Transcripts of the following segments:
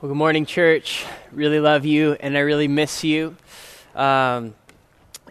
Well, good morning, church. Really love you, and I really miss you. Um,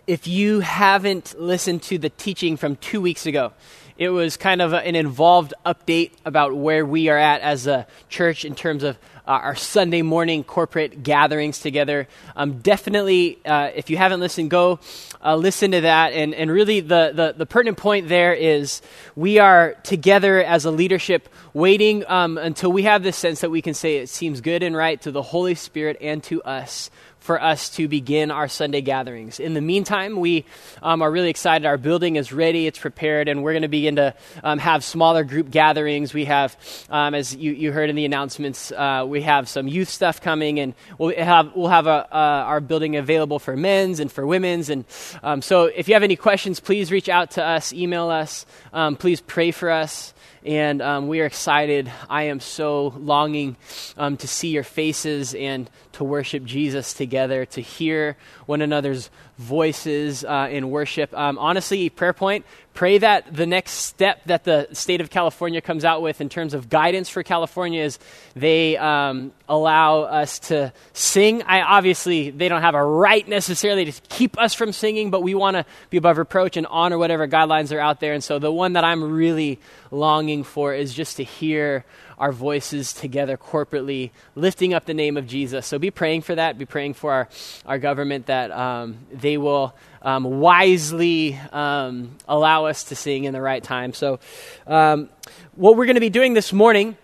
if you haven't listened to the teaching from two weeks ago, it was kind of an involved update about where we are at as a church in terms of uh, our Sunday morning corporate gatherings together. Um, definitely, uh, if you haven't listened, go uh, listen to that. And, and really, the, the, the, pertinent point there is we are together as a leadership waiting um, until we have this sense that we can say it seems good and right to the Holy Spirit and to us for us to begin our Sunday gatherings. In the meantime, we um, are really excited. Our building is ready, it's prepared, and we're going to begin to um, have smaller group gatherings. We have, um, as you, you, heard in the announcements, uh, we have some youth stuff coming, and we'll have, we'll have a, uh, our building available for men's and for women's. And um, so if you have any questions, please reach out to us, email us, um, please pray for us and um, we are excited. I am so longing um, to see your faces and to worship Jesus together, to hear one another's voices uh, in worship. Um, honestly, prayer point, pray that the next step that the state of California comes out with in terms of guidance for California is they um, allow us to sing. I obviously they don't have a right necessarily to keep us from singing, but we want to be above reproach and honor whatever guidelines are out there. And so the one that I'm really longing for is just to hear our voices together corporately, lifting up the name of Jesus. So be praying for that. Be praying for our, our government that um, they will um, wisely um, allow us to sing in the right time. So, um, what we're going to be doing this morning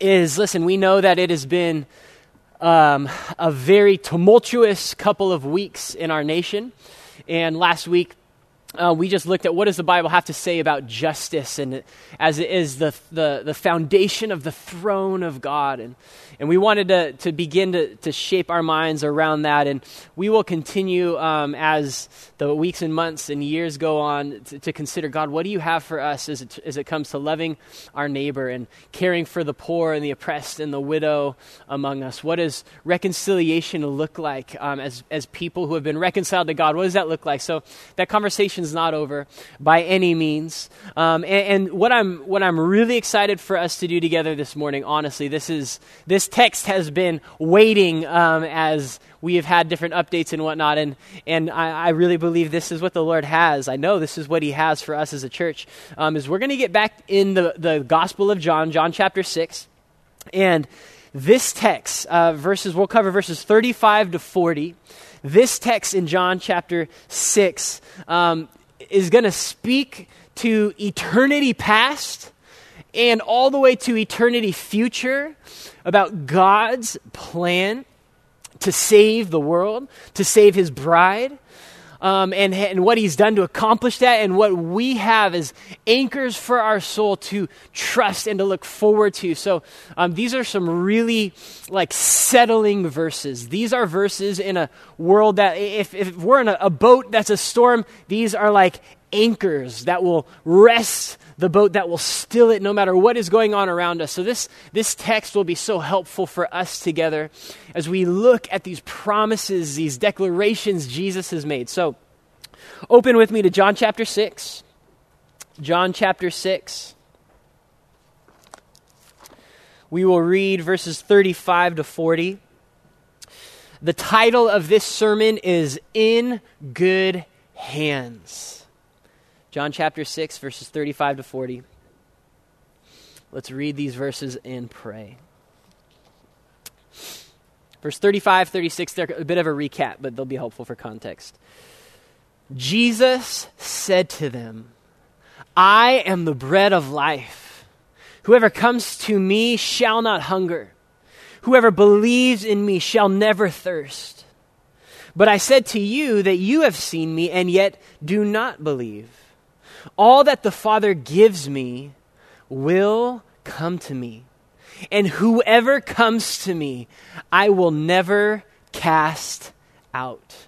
is listen, we know that it has been um, a very tumultuous couple of weeks in our nation. And last week, uh, we just looked at what does the Bible have to say about justice, and as it is the, the, the foundation of the throne of God. And and we wanted to, to begin to, to shape our minds around that. And we will continue um, as the weeks and months and years go on to, to, consider God, what do you have for us as it, as it comes to loving our neighbor and caring for the poor and the oppressed and the widow among us? What does reconciliation look like um, as, as people who have been reconciled to God? What does that look like? So that conversation is not over by any means. Um, and, and what, I'm, what I'm really excited for us to do together this morning, honestly, this is this text has been waiting um, as we have had different updates and whatnot. And, and I, I, really believe this is what the Lord has. I know this is what He has for us as a church. Um, is we're going to get back in the, the Gospel of John, John chapter 6. And this text, uh, verses, we'll cover verses 35 to 40. This text in John chapter 6 um, is going to speak to eternity past and all the way to eternity future about God's plan to save the world, to save his bride, um, and, and what he's done to accomplish that, and what we have as anchors for our soul to trust and to look forward to. So, um, these are some really like settling verses. These are verses in a world that, if, if we're in a, a boat that's a storm, these are like anchors that will rest the boat that will still it no matter what is going on around us. So, this, this text will be so helpful for us together as we look at these promises, these declarations Jesus has made. So, open with me to John chapter 6. John chapter 6. We will read verses 35 to 40. The title of this sermon is In Good Hands. John chapter 6, verses 35 to 40. Let's read these verses and pray. Verse 35, 36, they're a bit of a recap, but they'll be helpful for context. Jesus said to them, I am the bread of life. Whoever comes to me shall not hunger. Whoever believes in me shall never thirst. But I said to you that you have seen me and yet do not believe. All that the Father gives me will come to me. And whoever comes to me, I will never cast out.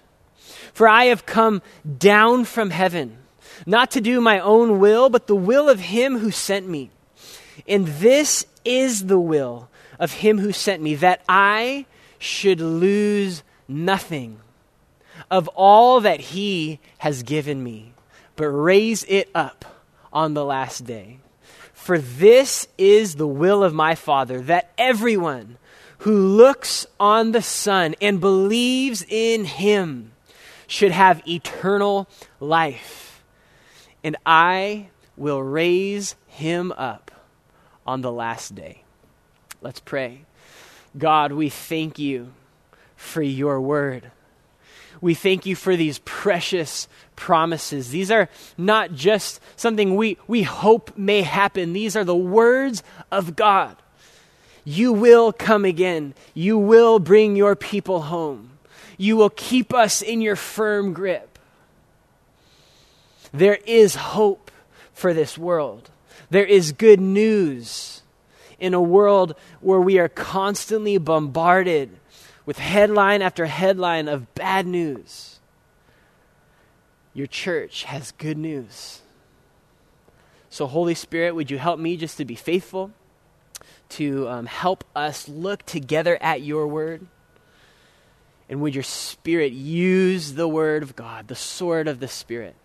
For I have come down from heaven, not to do my own will, but the will of him who sent me. And this is the will of him who sent me, that I should lose nothing of all that he has given me but raise it up on the last day. For this is the will of my Father, that everyone who looks on the Son and believes in him should have eternal life. And I will raise him up on the last day. Let's pray. God, we thank you for your word. We thank you for these precious promises. These are not just something we, we hope may happen, these are the words of God. You will come again. You will bring your people home. You will keep us in your firm grip. There is hope for this world. There is good news in a world where we are constantly bombarded with headline after headline of bad news. Your church has good news. So, Holy Spirit, would you help me just to be faithful? to um, help us look together at your word. And would your spirit use the word of God, the sword of the spirit,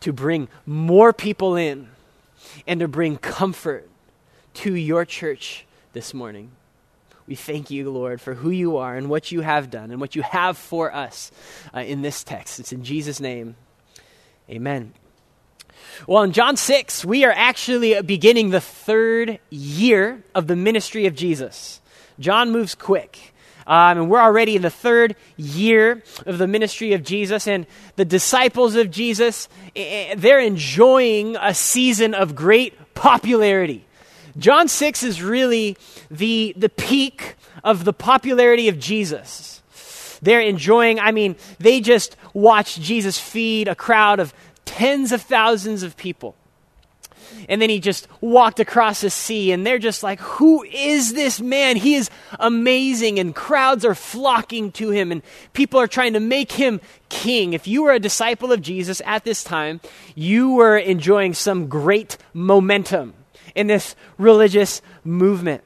to bring more people in and to bring comfort to your church this morning. We thank you, Lord, for who you are and what you have done and what you have for us uh, in this text. It's in Jesus' name. Amen. Well, in John 6, we are actually beginning the third year of the ministry of Jesus. John moves quick. Um, and we're already in the third year of the ministry of Jesus, and the disciples of Jesus, they're enjoying a season of great popularity. John 6 is really the, the peak of the popularity of Jesus. They're enjoying, I mean, they just watched Jesus feed a crowd of tens of thousands of people. And then he just walked across the sea, and they're just like, Who is this man? He is amazing. And crowds are flocking to him, and people are trying to make him king. If you were a disciple of Jesus at this time, you were enjoying some great momentum in this religious movement.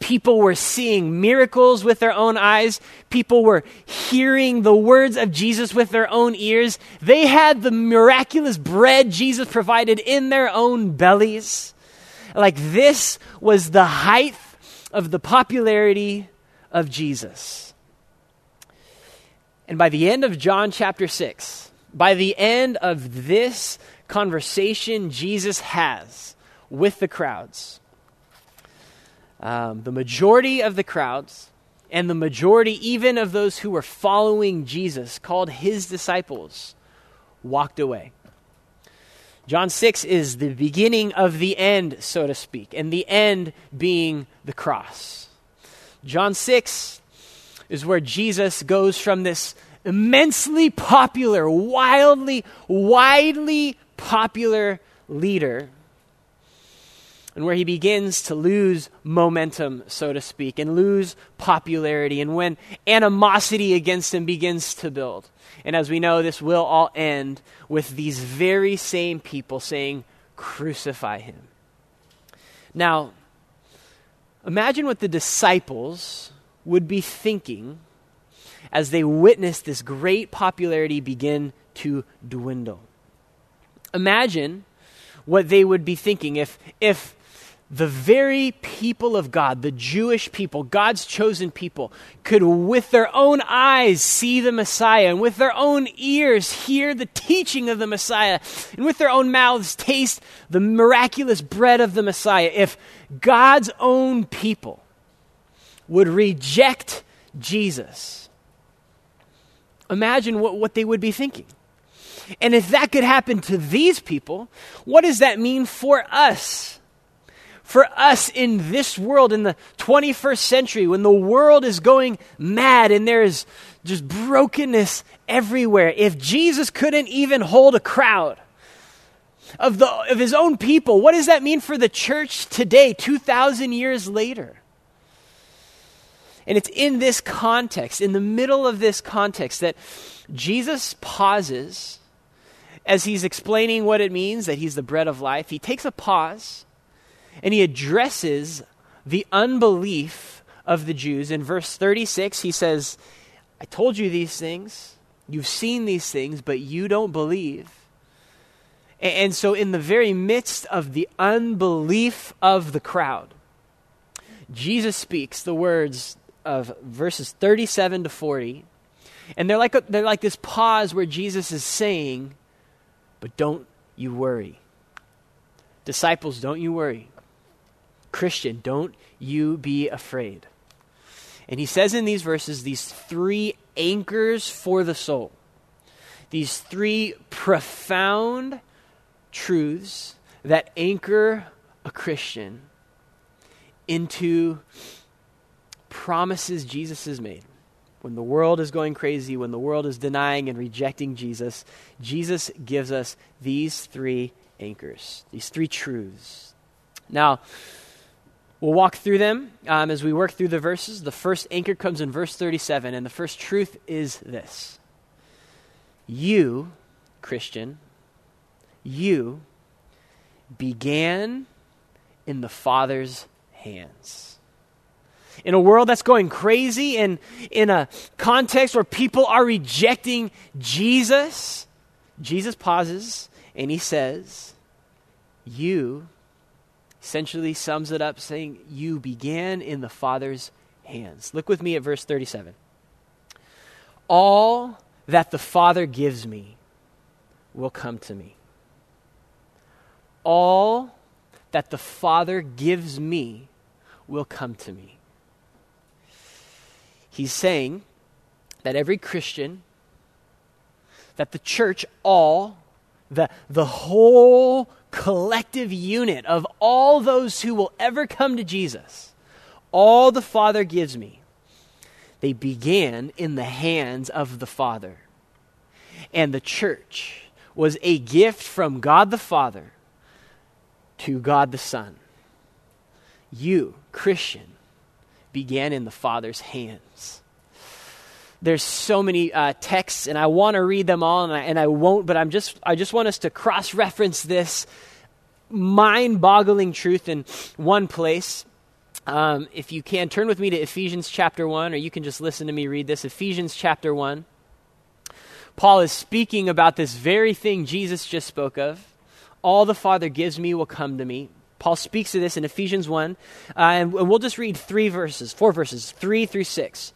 People were seeing miracles with their own eyes. People were hearing the words of Jesus with their own ears. They had the miraculous bread Jesus provided in their own bellies. Like this was the height of the popularity of Jesus. And by the end of John chapter 6, by the end of this conversation Jesus has with the crowds, um, the majority of the crowds and the majority even of those who were following Jesus, called his disciples, walked away. John 6 is the beginning of the end, so to speak, and the end being the cross. John 6 is where Jesus goes from this immensely popular, wildly, widely popular leader and where he begins to lose momentum, so to speak, and lose popularity, and when animosity against him begins to build. And as we know, this will all end with these very same people saying, Crucify him. Now, imagine what the disciples would be thinking as they witnessed this great popularity begin to dwindle. Imagine what they would be thinking if, if the very people of God, the Jewish people, God's chosen people, could with their own eyes see the Messiah and with their own ears hear the teaching of the Messiah and with their own mouths taste the miraculous bread of the Messiah. If God's own people would reject Jesus, imagine what, what they would be thinking. And if that could happen to these people, what does that mean for us? For us in this world, in the 21st century, when the world is going mad and there is just brokenness everywhere, if Jesus couldn't even hold a crowd of, the, of his own people, what does that mean for the church today, 2,000 years later? And it's in this context, in the middle of this context, that Jesus pauses as he's explaining what it means that he's the bread of life. He takes a pause and he addresses the unbelief of the Jews. In verse 36, he says, I told you these things, you've seen these things, but you don't believe. And so, in the very midst of the unbelief of the crowd, Jesus speaks the words of verses 37 to 40. And they're like, a, they're like this pause where Jesus is saying, But don't you worry. Disciples, don't you worry. Christian, don't you be afraid. And he says in these verses these three anchors for the soul, these three profound truths that anchor a Christian into promises Jesus has made. When the world is going crazy, when the world is denying and rejecting Jesus, Jesus gives us these three anchors, these three truths. Now, we'll walk through them um, as we work through the verses. The first anchor comes in verse 37, and the first truth is this You, Christian, you began in the Father's hands. In a world that's going crazy and in a context where people are rejecting Jesus, Jesus pauses and he says, You essentially sums it up saying, You began in the Father's hands. Look with me at verse 37. All that the Father gives me will come to me. All that the Father gives me will come to me. He's saying that every Christian, that the church, all, the, the whole collective unit of all those who will ever come to Jesus, all the Father gives me, they began in the hands of the Father. And the church was a gift from God the Father to God the Son. You, Christian, began in the Father's hands. There's so many uh, texts, and I want to read them all, and I, and I won't, but I'm just, I just want us to cross reference this mind boggling truth in one place. Um, if you can, turn with me to Ephesians chapter 1, or you can just listen to me read this. Ephesians chapter 1. Paul is speaking about this very thing Jesus just spoke of. All the Father gives me will come to me. Paul speaks to this in Ephesians 1, uh, and we'll just read three verses, four verses, 3 through 6.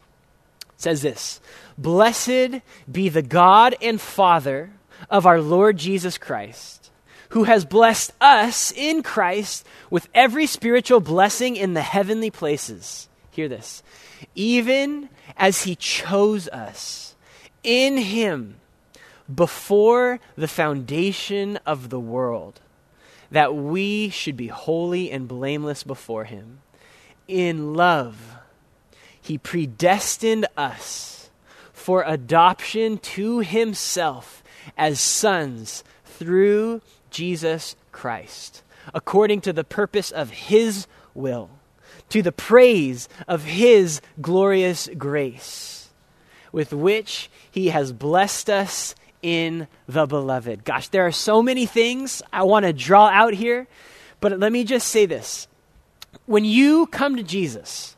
Says this Blessed be the God and Father of our Lord Jesus Christ, who has blessed us in Christ with every spiritual blessing in the heavenly places. Hear this. Even as he chose us in him before the foundation of the world, that we should be holy and blameless before Him. In love, He predestined us for adoption to Himself as sons through Jesus Christ, according to the purpose of His will, to the praise of His glorious grace, with which He has blessed us in the beloved. Gosh, there are so many things I want to draw out here, but let me just say this. When you come to Jesus,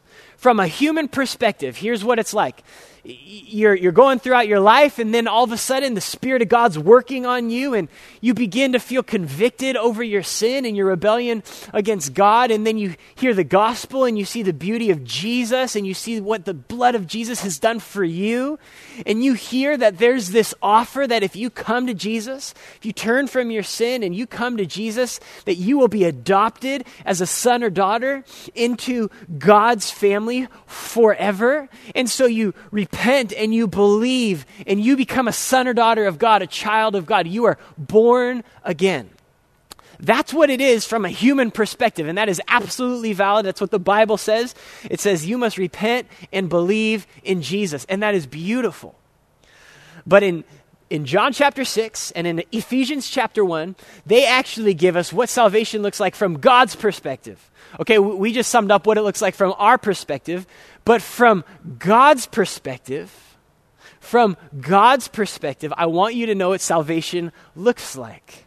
from a human perspective, here's what it's like you're, you're going throughout your life, and then all of a sudden the Spirit of God's working on you, and you begin to feel convicted over your sin and your rebellion against God. And then you hear the gospel, and you see the beauty of Jesus, and you see what the blood of Jesus has done for you. And you hear that there's this offer that if you come to Jesus, if you turn from your sin and you come to Jesus, that you will be adopted as a son or daughter into God's family forever. And so you repent repent and you believe and you become a son or daughter of God, a child of God, you are born again. That's what it is from a human perspective, and that is absolutely valid. That's what the Bible says. It says you must repent and believe in Jesus, and that is beautiful. But in in John chapter 6 and in Ephesians chapter 1, they actually give us what salvation looks like from God's perspective. Okay, we just summed up what it looks like from our perspective, but from God's perspective, from God's perspective, I want you to know what salvation looks like.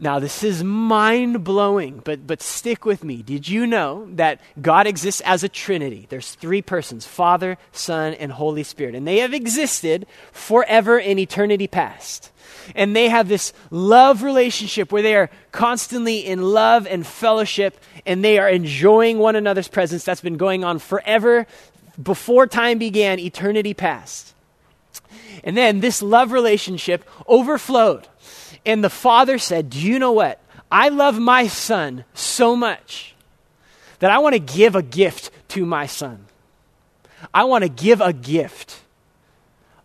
Now, this is mind blowing, but, but stick with me. Did you know that God exists as a trinity? There's three persons Father, Son, and Holy Spirit. And they have existed forever in eternity past. And they have this love relationship where they are constantly in love and fellowship, and they are enjoying one another's presence. That's been going on forever before time began, eternity past. And then this love relationship overflowed and the father said, Do you know what? I love my son so much that I want to give a gift to my son. I want to give a gift,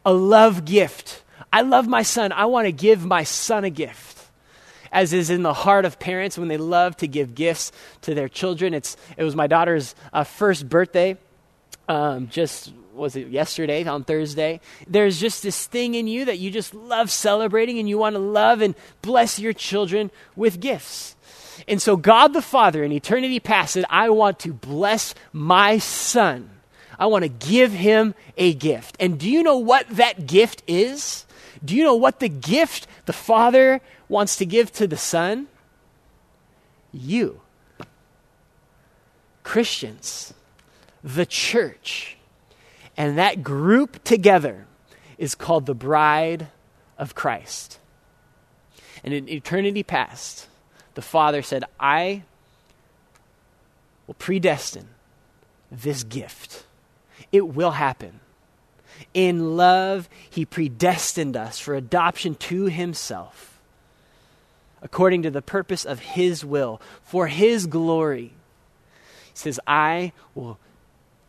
a love gift. I love my son. I want to give my son a gift. As is in the heart of parents when they love to give gifts to their children. It's, it was my daughter's uh, first birthday um, just was it yesterday on Thursday? There's just this thing in you that you just love celebrating and you want to love and bless your children with gifts. And so God the Father in eternity past said, I want to bless my son. I want to give him a gift. And do you know what that gift is? Do you know what the gift the Father wants to give to the Son? You. Christians, the church. And that group together is called the bride of Christ. And in eternity past, the Father said, I will predestine this gift. It will happen. In love, He predestined us for adoption to Himself, according to the purpose of His will, for His glory. He says, I will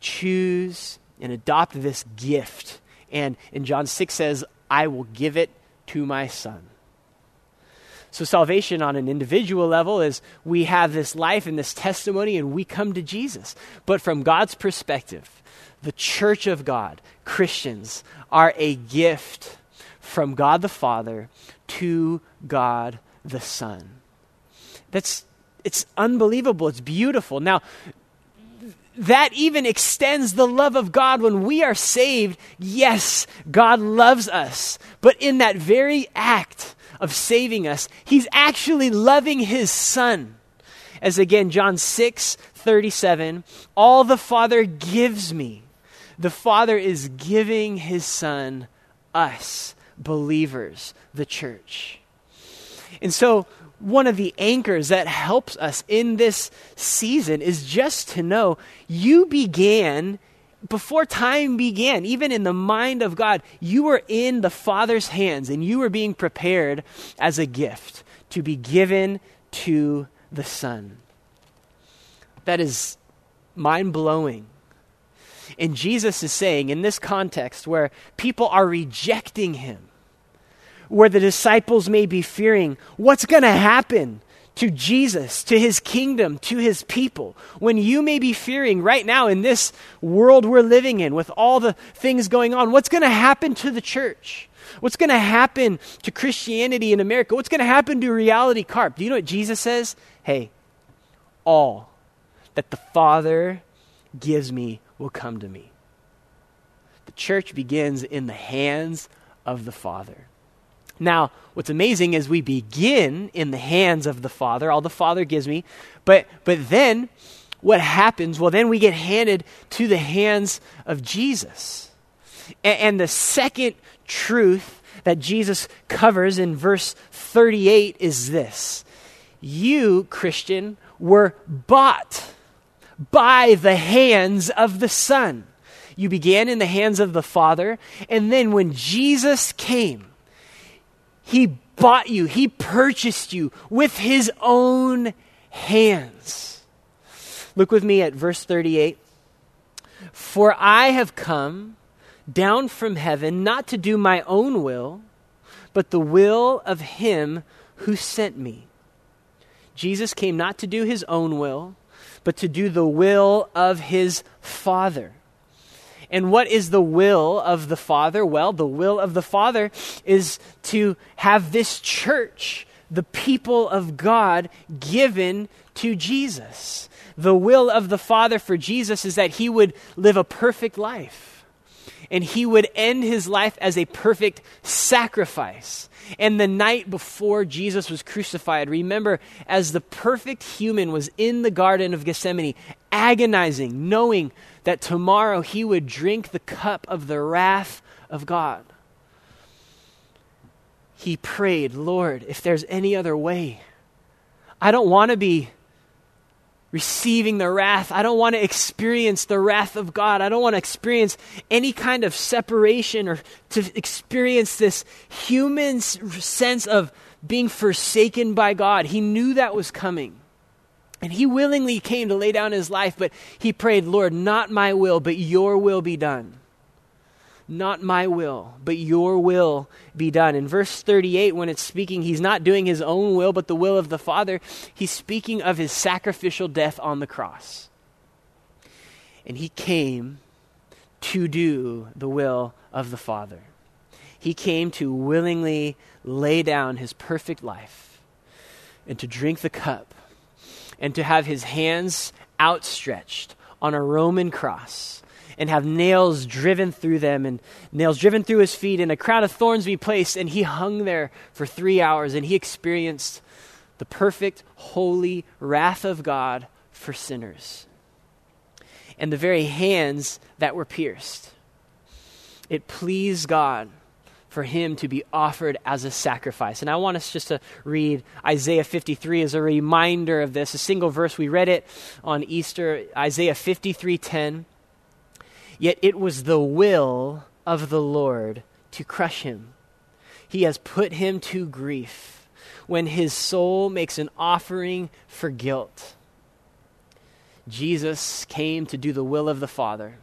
choose and adopt this gift. And in John 6 says, I will give it to my son. So, salvation on an individual level is we have this life and this testimony and we come to Jesus. But from God's perspective, the church of God, Christians, are a gift from God the Father to God the Son. That's it's unbelievable. It's beautiful. Now, that even extends the love of God when we are saved. Yes, God loves us. But in that very act of saving us, He's actually loving His Son. As again, John 6 37, all the Father gives me, the Father is giving His Son, us, believers, the church. And so one of the anchors that helps us in this season is just to know you began before time began, even in the mind of God, you were in the Father's hands and you were being prepared as a gift to be given to the Son. That is mind blowing. And Jesus is saying in this context where people are rejecting him, where the disciples may be fearing what's going to happen to Jesus, to his kingdom, to his people. When you may be fearing right now in this world we're living in with all the things going on, what's going to happen to the church? What's going to happen to Christianity in America? What's going to happen to Reality Carp? Do you know what Jesus says? Hey, all that the Father gives me will come to me. The church begins in the hands of the Father. Now, what's amazing is we begin in the hands of the Father, all the Father gives me, but, but then what happens? Well, then we get handed to the hands of Jesus. And, and the second truth that Jesus covers in verse 38 is this You, Christian, were bought by the hands of the Son. You began in the hands of the Father, and then when Jesus came, he bought you, He purchased you with His own hands. Look with me at verse 38. For I have come down from heaven not to do my own will, but the will of Him who sent me. Jesus came not to do His own will, but to do the will of His Father. And what is the will of the Father? Well, the will of the Father is to have this church, the people of God, given to Jesus. The will of the Father for Jesus is that he would live a perfect life. and he would end his life as a perfect sacrifice. And the night before Jesus was crucified, remember, as the perfect human was in the Garden of Gethsemane, agonizing, knowing that tomorrow he would drink the cup of the wrath of God. He prayed, Lord, if there's any other way, I don't want to be receiving the wrath. I don't want to experience the wrath of God. I don't want to experience any kind of separation or to experience this human sense of being forsaken by God. He knew that was coming. And he willingly came to lay down his life, but he prayed, Lord, not my will, but your will be done. Not my will, but your will be done. In verse 38, when it's speaking, he's not doing his own will, but the will of the Father. He's speaking of his sacrificial death on the cross. And he came to do the will of the Father. He came to willingly lay down his perfect life and to drink the cup and to have his hands outstretched on a Roman cross and have nails driven through them and nails driven through his feet and a crown of thorns be placed and he hung there for three hours and he experienced the perfect holy wrath of god for sinners and the very hands that were pierced it pleased god for him to be offered as a sacrifice. And I want us just to read Isaiah 53 as a reminder of this, a single verse. We read it on Easter, Isaiah 53:10. Yet it was the will of the Lord to crush him. He has put him to grief when his soul makes an offering for guilt. Jesus came to do the will of the Father.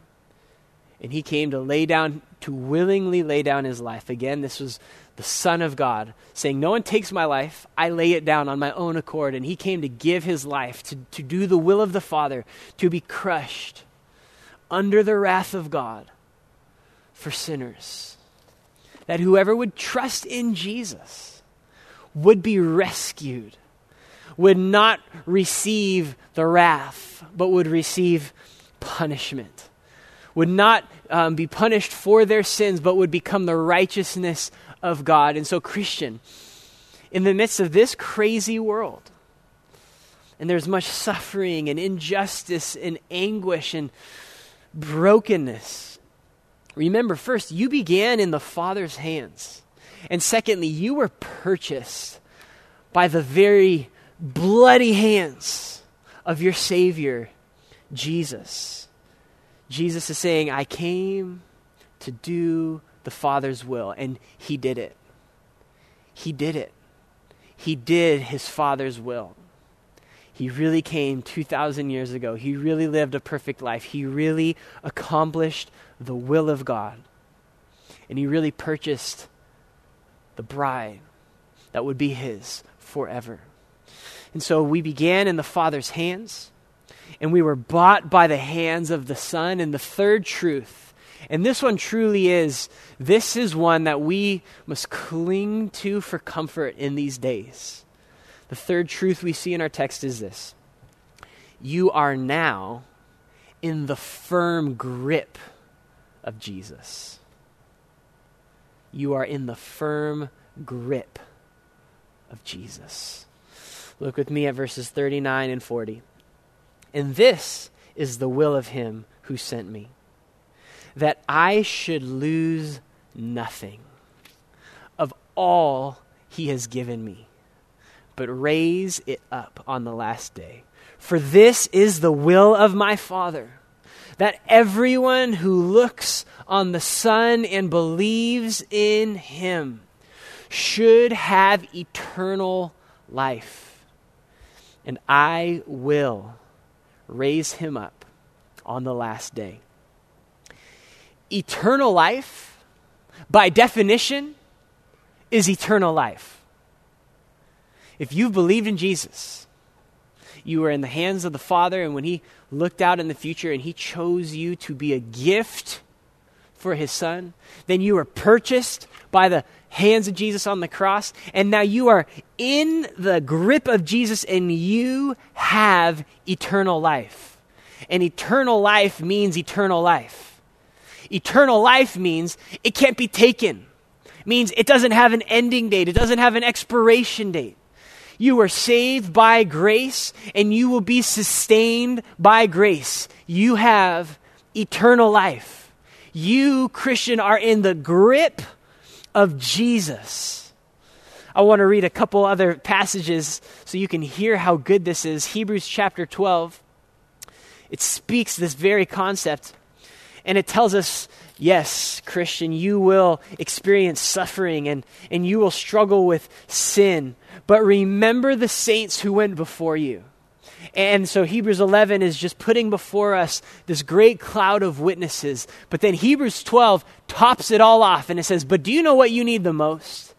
And he came to lay down, to willingly lay down his life. Again, this was the Son of God saying, No one takes my life. I lay it down on my own accord. And he came to give his life, to, to do the will of the Father, to be crushed under the wrath of God for sinners. That whoever would trust in Jesus would be rescued, would not receive the wrath, but would receive punishment, would not um, be punished for their sins, but would become the righteousness of God. And so, Christian, in the midst of this crazy world, and there's much suffering and injustice and anguish and brokenness. Remember, first, you began in the Father's hands. And secondly, you were purchased by the very bloody hands of your Savior, Jesus. Jesus is saying, I came to do the Father's will, and He did it. He did it. He did His Father's will. He really came 2,000 years ago. He really lived a perfect life. He really accomplished the will of God. And he really purchased the bride that would be his forever. And so we began in the Father's hands, and we were bought by the hands of the Son. And the third truth, and this one truly is, this is one that we must cling to for comfort in these days. The third truth we see in our text is this you are now in the firm grip of Jesus. You are in the firm grip of Jesus. Look with me at verses 39 and 40. And this is the will of him who sent me, that I should lose nothing of all he has given me but raise it up on the last day. For this is the will of my Father, that everyone who looks on the Son and believes in him should have eternal life. And I will raise him up on the last day. Eternal life, by definition, is eternal life. If you've believed in Jesus, you were in the hands of the Father, and when He looked out in the future and He chose you to be a gift for His Son, then you were purchased by the hands of Jesus on the cross, and now you are in the grip of Jesus and you have eternal life. And eternal life means eternal life. eternal life means it can't be taken. It means it doesn't have an ending date. It doesn't have an expiration date. You are saved by grace and you will be sustained by grace. You have eternal life. You, Christian, are in the grip of Jesus. I want to read a couple other passages so you can hear how good this is. Hebrews chapter 12. It speaks this very concept and it tells us yes, Christian, you will experience suffering and, and you will struggle with sin. But remember the saints who went before you. And so Hebrews 11 is just putting before us this great cloud of witnesses. But then Hebrews 12 tops it all off and it says, But do you know what you need the most?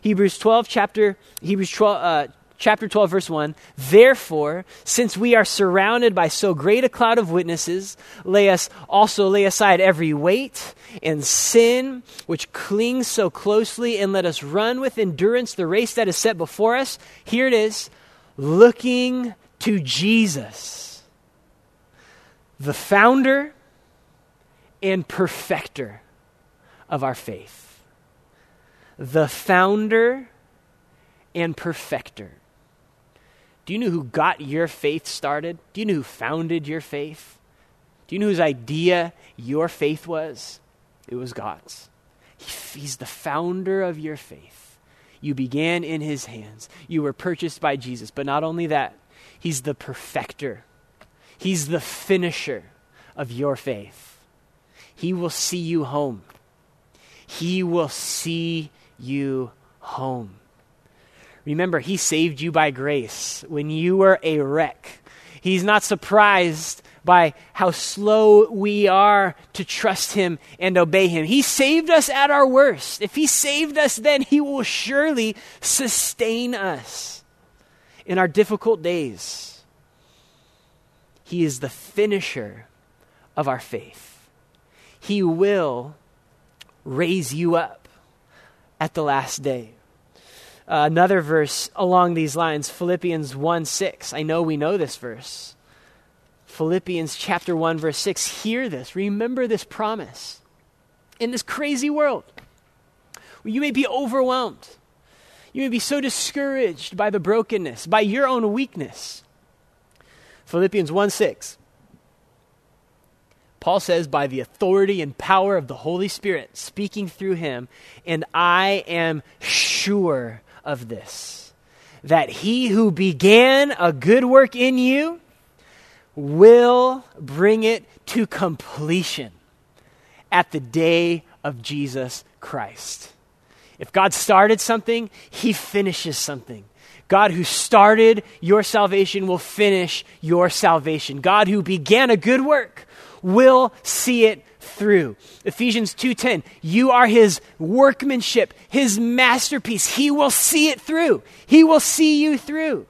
Hebrews 12, chapter, Hebrews 12, uh, chapter 12, verse 1 Therefore, since we are surrounded by so great a cloud of witnesses, lay us also lay aside every weight and sin which clings so closely, and let us run with endurance the race that is set before us. Here it is looking to Jesus, the founder and perfecter of our faith. The founder and perfecter. Do you know who got your faith started? Do you know who founded your faith? Do you know whose idea your faith was? It was God's. He's the founder of your faith. You began in his hands. You were purchased by Jesus. But not only that, he's the perfecter, he's the finisher of your faith. He will see you home. He will see you home. Remember, He saved you by grace when you were a wreck. He's not surprised by how slow we are to trust Him and obey Him. He saved us at our worst. If He saved us, then He will surely sustain us in our difficult days. He is the finisher of our faith. He will raise you up at the last day. Uh, another verse along these lines, Philippians 1 6. I know we know this verse. Philippians chapter 1, verse 6. Hear this. Remember this promise. In this crazy world, you may be overwhelmed. You may be so discouraged by the brokenness, by your own weakness. Philippians 1 6. Paul says, by the authority and power of the Holy Spirit speaking through him, and I am sure of this that he who began a good work in you will bring it to completion at the day of Jesus Christ. If God started something, he finishes something. God who started your salvation will finish your salvation. God who began a good work will see it through. Ephesians 2:10, you are his workmanship, his masterpiece. He will see it through. He will see you through.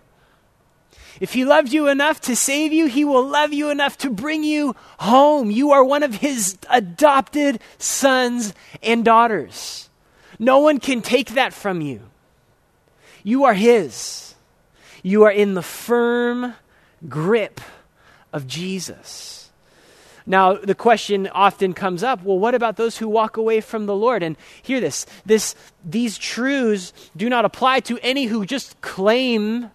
If he loved you enough to save you, he will love you enough to bring you home. You are one of his adopted sons and daughters. No one can take that from you. You are his. You are in the firm grip of Jesus. Now, the question often comes up well, what about those who walk away from the Lord? And hear this, this these truths do not apply to any who just claim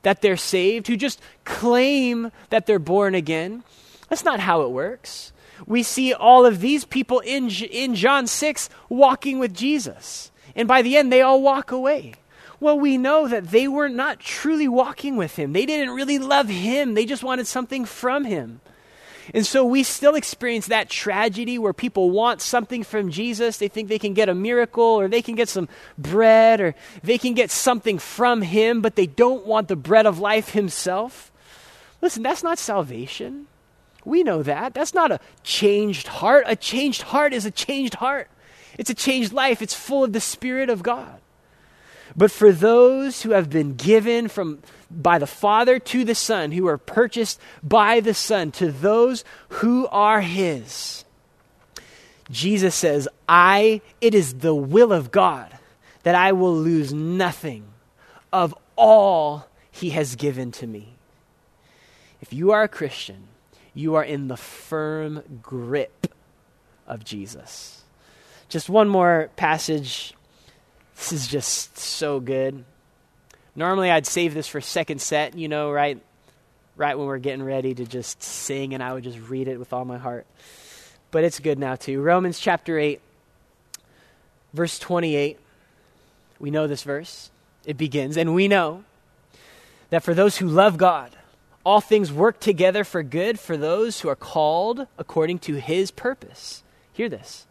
that they're saved, who just claim that they're born again. That's not how it works. We see all of these people in, in John 6 walking with Jesus. And by the end, they all walk away. Well, we know that they were not truly walking with him. They didn't really love him, they just wanted something from him. And so we still experience that tragedy where people want something from Jesus. They think they can get a miracle or they can get some bread or they can get something from him, but they don't want the bread of life himself. Listen, that's not salvation. We know that. That's not a changed heart. A changed heart is a changed heart. It's a changed life. It's full of the Spirit of God. But for those who have been given from by the Father to the Son, who are purchased by the Son, to those who are His. Jesus says, I, it is the will of God that I will lose nothing of all He has given to me. If you are a Christian, you are in the firm grip of Jesus. Just one more passage. This is just so good. Normally, I'd save this for second set, you know, right, right when we're getting ready to just sing, and I would just read it with all my heart. But it's good now too. Romans chapter eight, verse twenty-eight. We know this verse. It begins, and we know that for those who love God, all things work together for good for those who are called according to his purpose. Hear this.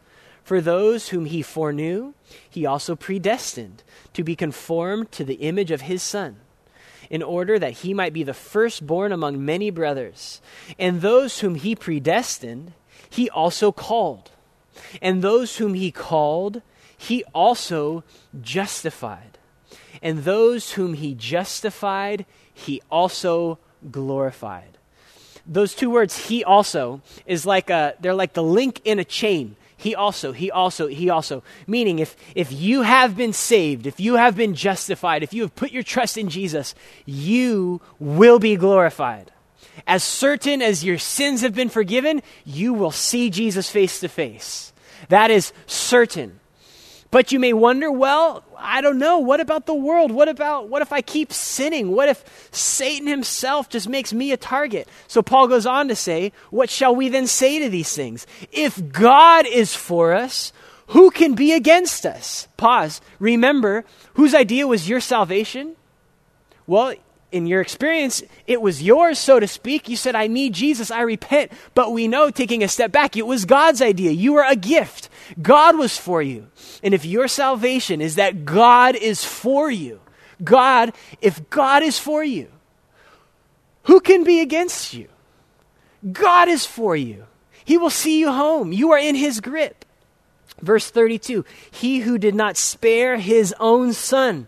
For those whom he foreknew, he also predestined to be conformed to the image of his Son, in order that he might be the firstborn among many brothers. And those whom he predestined, he also called. And those whom he called, he also justified. And those whom he justified, he also glorified. Those two words, he also, is like a, they're like the link in a chain. He also, he also, he also. Meaning, if, if you have been saved, if you have been justified, if you have put your trust in Jesus, you will be glorified. As certain as your sins have been forgiven, you will see Jesus face to face. That is certain. But you may wonder, well, I don't know. What about the world? What about what if I keep sinning? What if Satan himself just makes me a target? So Paul goes on to say, what shall we then say to these things? If God is for us, who can be against us? Pause. Remember, whose idea was your salvation? Well, in your experience, it was yours, so to speak. You said, I need Jesus, I repent. But we know, taking a step back, it was God's idea. You were a gift. God was for you. And if your salvation is that God is for you, God, if God is for you, who can be against you? God is for you. He will see you home. You are in his grip. Verse 32 He who did not spare his own son,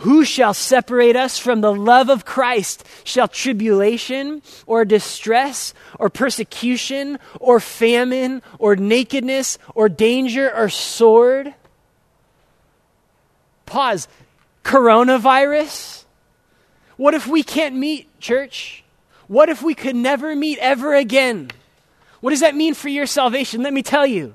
Who shall separate us from the love of Christ? Shall tribulation or distress or persecution or famine or nakedness or danger or sword? Pause. Coronavirus? What if we can't meet, church? What if we could never meet ever again? What does that mean for your salvation? Let me tell you.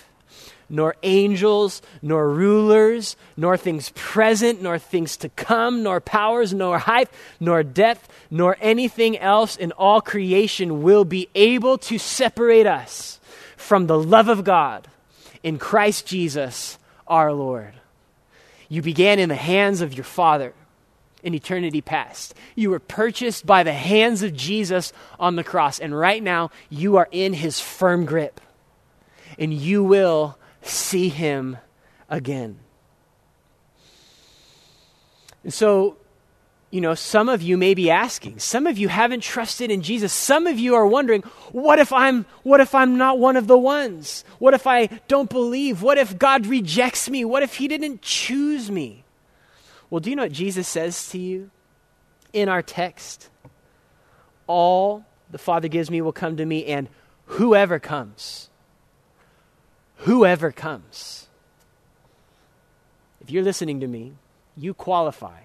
nor angels, nor rulers, nor things present, nor things to come, nor powers, nor height, nor depth, nor anything else in all creation will be able to separate us from the love of God in Christ Jesus our Lord. You began in the hands of your Father in eternity past. You were purchased by the hands of Jesus on the cross, and right now you are in his firm grip. And you will see him again. And so, you know, some of you may be asking, some of you haven't trusted in Jesus. Some of you are wondering, what if I'm what if I'm not one of the ones? What if I don't believe? What if God rejects me? What if he didn't choose me? Well, do you know what Jesus says to you in our text? All the Father gives me will come to me and whoever comes whoever comes. If you're listening to me, you qualify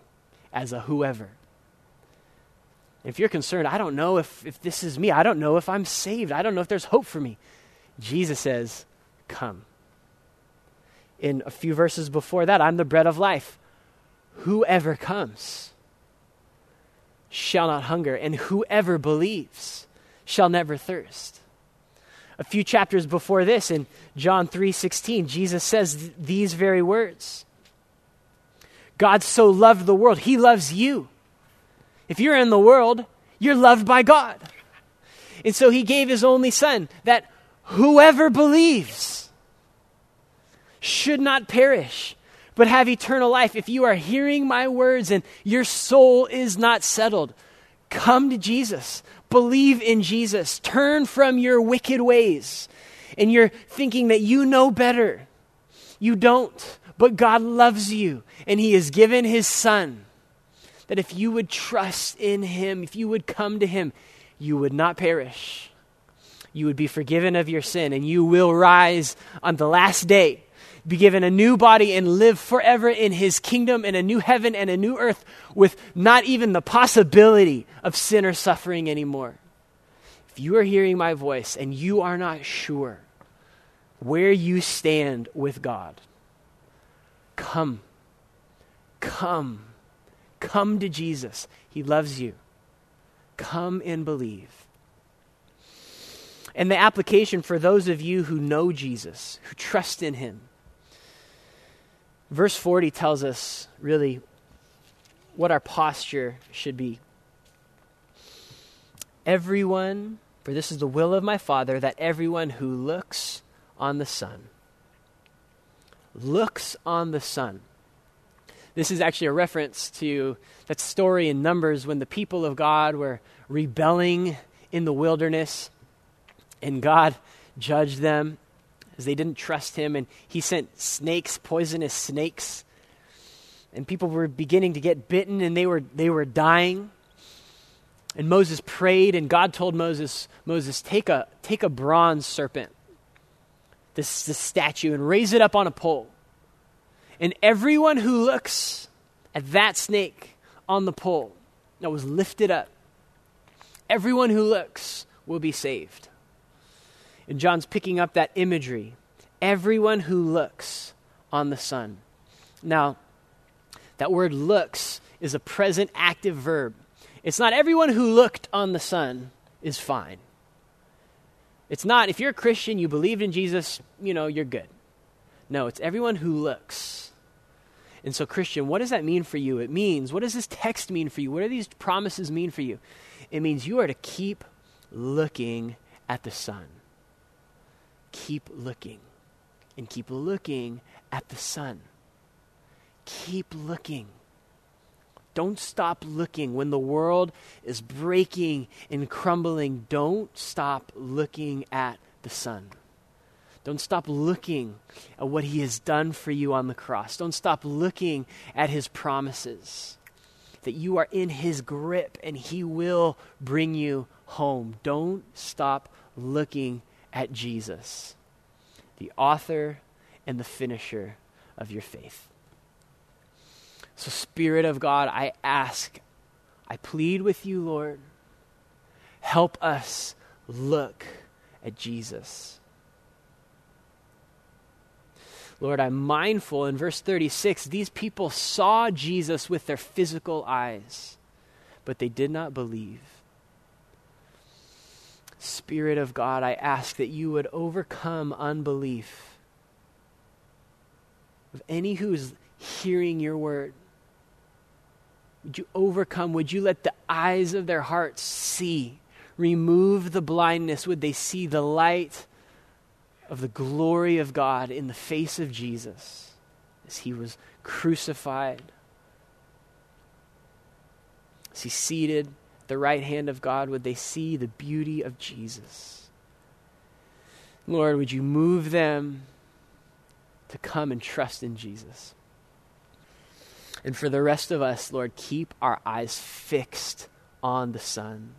as a whoever. If you're concerned, I don't know if, if this is me. I don't know if I'm saved. I don't know if there's hope for me. Jesus says, Come. In a few verses before that, I'm the bread of life. Whoever comes shall not hunger, and whoever believes shall never thirst a few chapters before this in John 3:16 Jesus says th- these very words God so loved the world he loves you if you're in the world You're loved by God. And so he gave his only son that whoever believes should not perish, but have eternal life. If you are hearing my words and your soul is not settled, come to Jesus. Believe in Jesus. Turn from your wicked ways. And you're thinking that you know better. You don't, but God loves you, and He has given His Son. That if you would trust in Him, if you would come to Him, you would not perish. You would be forgiven of your sin, and you will rise on the last day, be given a new body, and live forever in His kingdom in a new heaven and a new earth with not even the possibility of sin or suffering anymore. If you are hearing my voice and you are not sure where you stand with God, come. Come. Come to Jesus. He loves you. Come and believe. And the application for those of you who know Jesus, who trust in him. Verse 40 tells us really what our posture should be. Everyone, for this is the will of my Father, that everyone who looks on the Son, looks on the Son. This is actually a reference to that story in Numbers when the people of God were rebelling in the wilderness and God judged them as they didn't trust him and he sent snakes, poisonous snakes. And people were beginning to get bitten and they were they were dying. And Moses prayed and God told Moses, Moses, take a take a bronze serpent, this, this statue, and raise it up on a pole. And everyone who looks at that snake on the pole that was lifted up, everyone who looks will be saved. And John's picking up that imagery. Everyone who looks on the Son. Now, that word looks is a present active verb. It's not everyone who looked on the Son is fine. It's not, if you're a Christian, you believed in Jesus, you know, you're good. No, it's everyone who looks. And so, Christian, what does that mean for you? It means, what does this text mean for you? What do these promises mean for you? It means you are to keep looking at the Son. Keep looking and keep looking at the Son. Keep looking. Don't stop looking. When the world is breaking and crumbling, don't stop looking at the Son. Don't stop looking at what he has done for you on the cross. Don't stop looking at his promises. That you are in his grip and he will bring you home. Don't stop looking at Jesus, the author and the finisher of your faith. So, Spirit of God, I ask, I plead with you, Lord, help us look at Jesus. Lord, I'm mindful in verse 36 these people saw Jesus with their physical eyes, but they did not believe. Spirit of God, I ask that you would overcome unbelief of any who is hearing your word. Would you overcome? Would you let the eyes of their hearts see? Remove the blindness. Would they see the light? of the glory of God in the face of Jesus as he was crucified, as he seated at the right hand of God, would they see the beauty of Jesus? Lord, would you move them to come and trust in Jesus? And for the rest of us, Lord, keep our eyes fixed on the Son.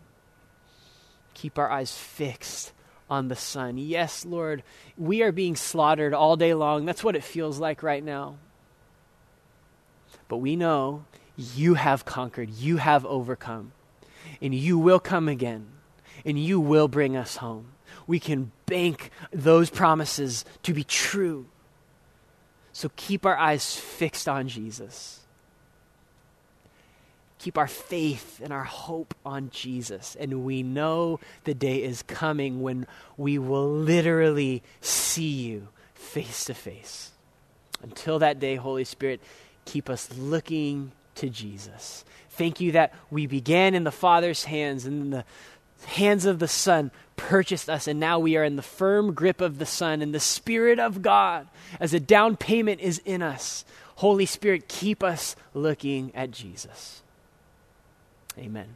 Keep our eyes fixed on the Son. Yes, Lord, we are being slaughtered all day long. That's what it feels like right now. But we know you have conquered, you have overcome, and you will come again, and you will bring us home. We can bank those promises to be true. So keep our eyes fixed on Jesus keep our faith and our hope on Jesus. And we know the day is coming when we will literally see you face to face. Until that day, Holy Spirit, keep us looking to Jesus. Thank you that we began in the Father's hands and the hands of the Son purchased us, and now we are in the firm grip of the Son, and the Spirit of God as a down payment is in us. Holy Spirit, keep us looking at Jesus. Amen.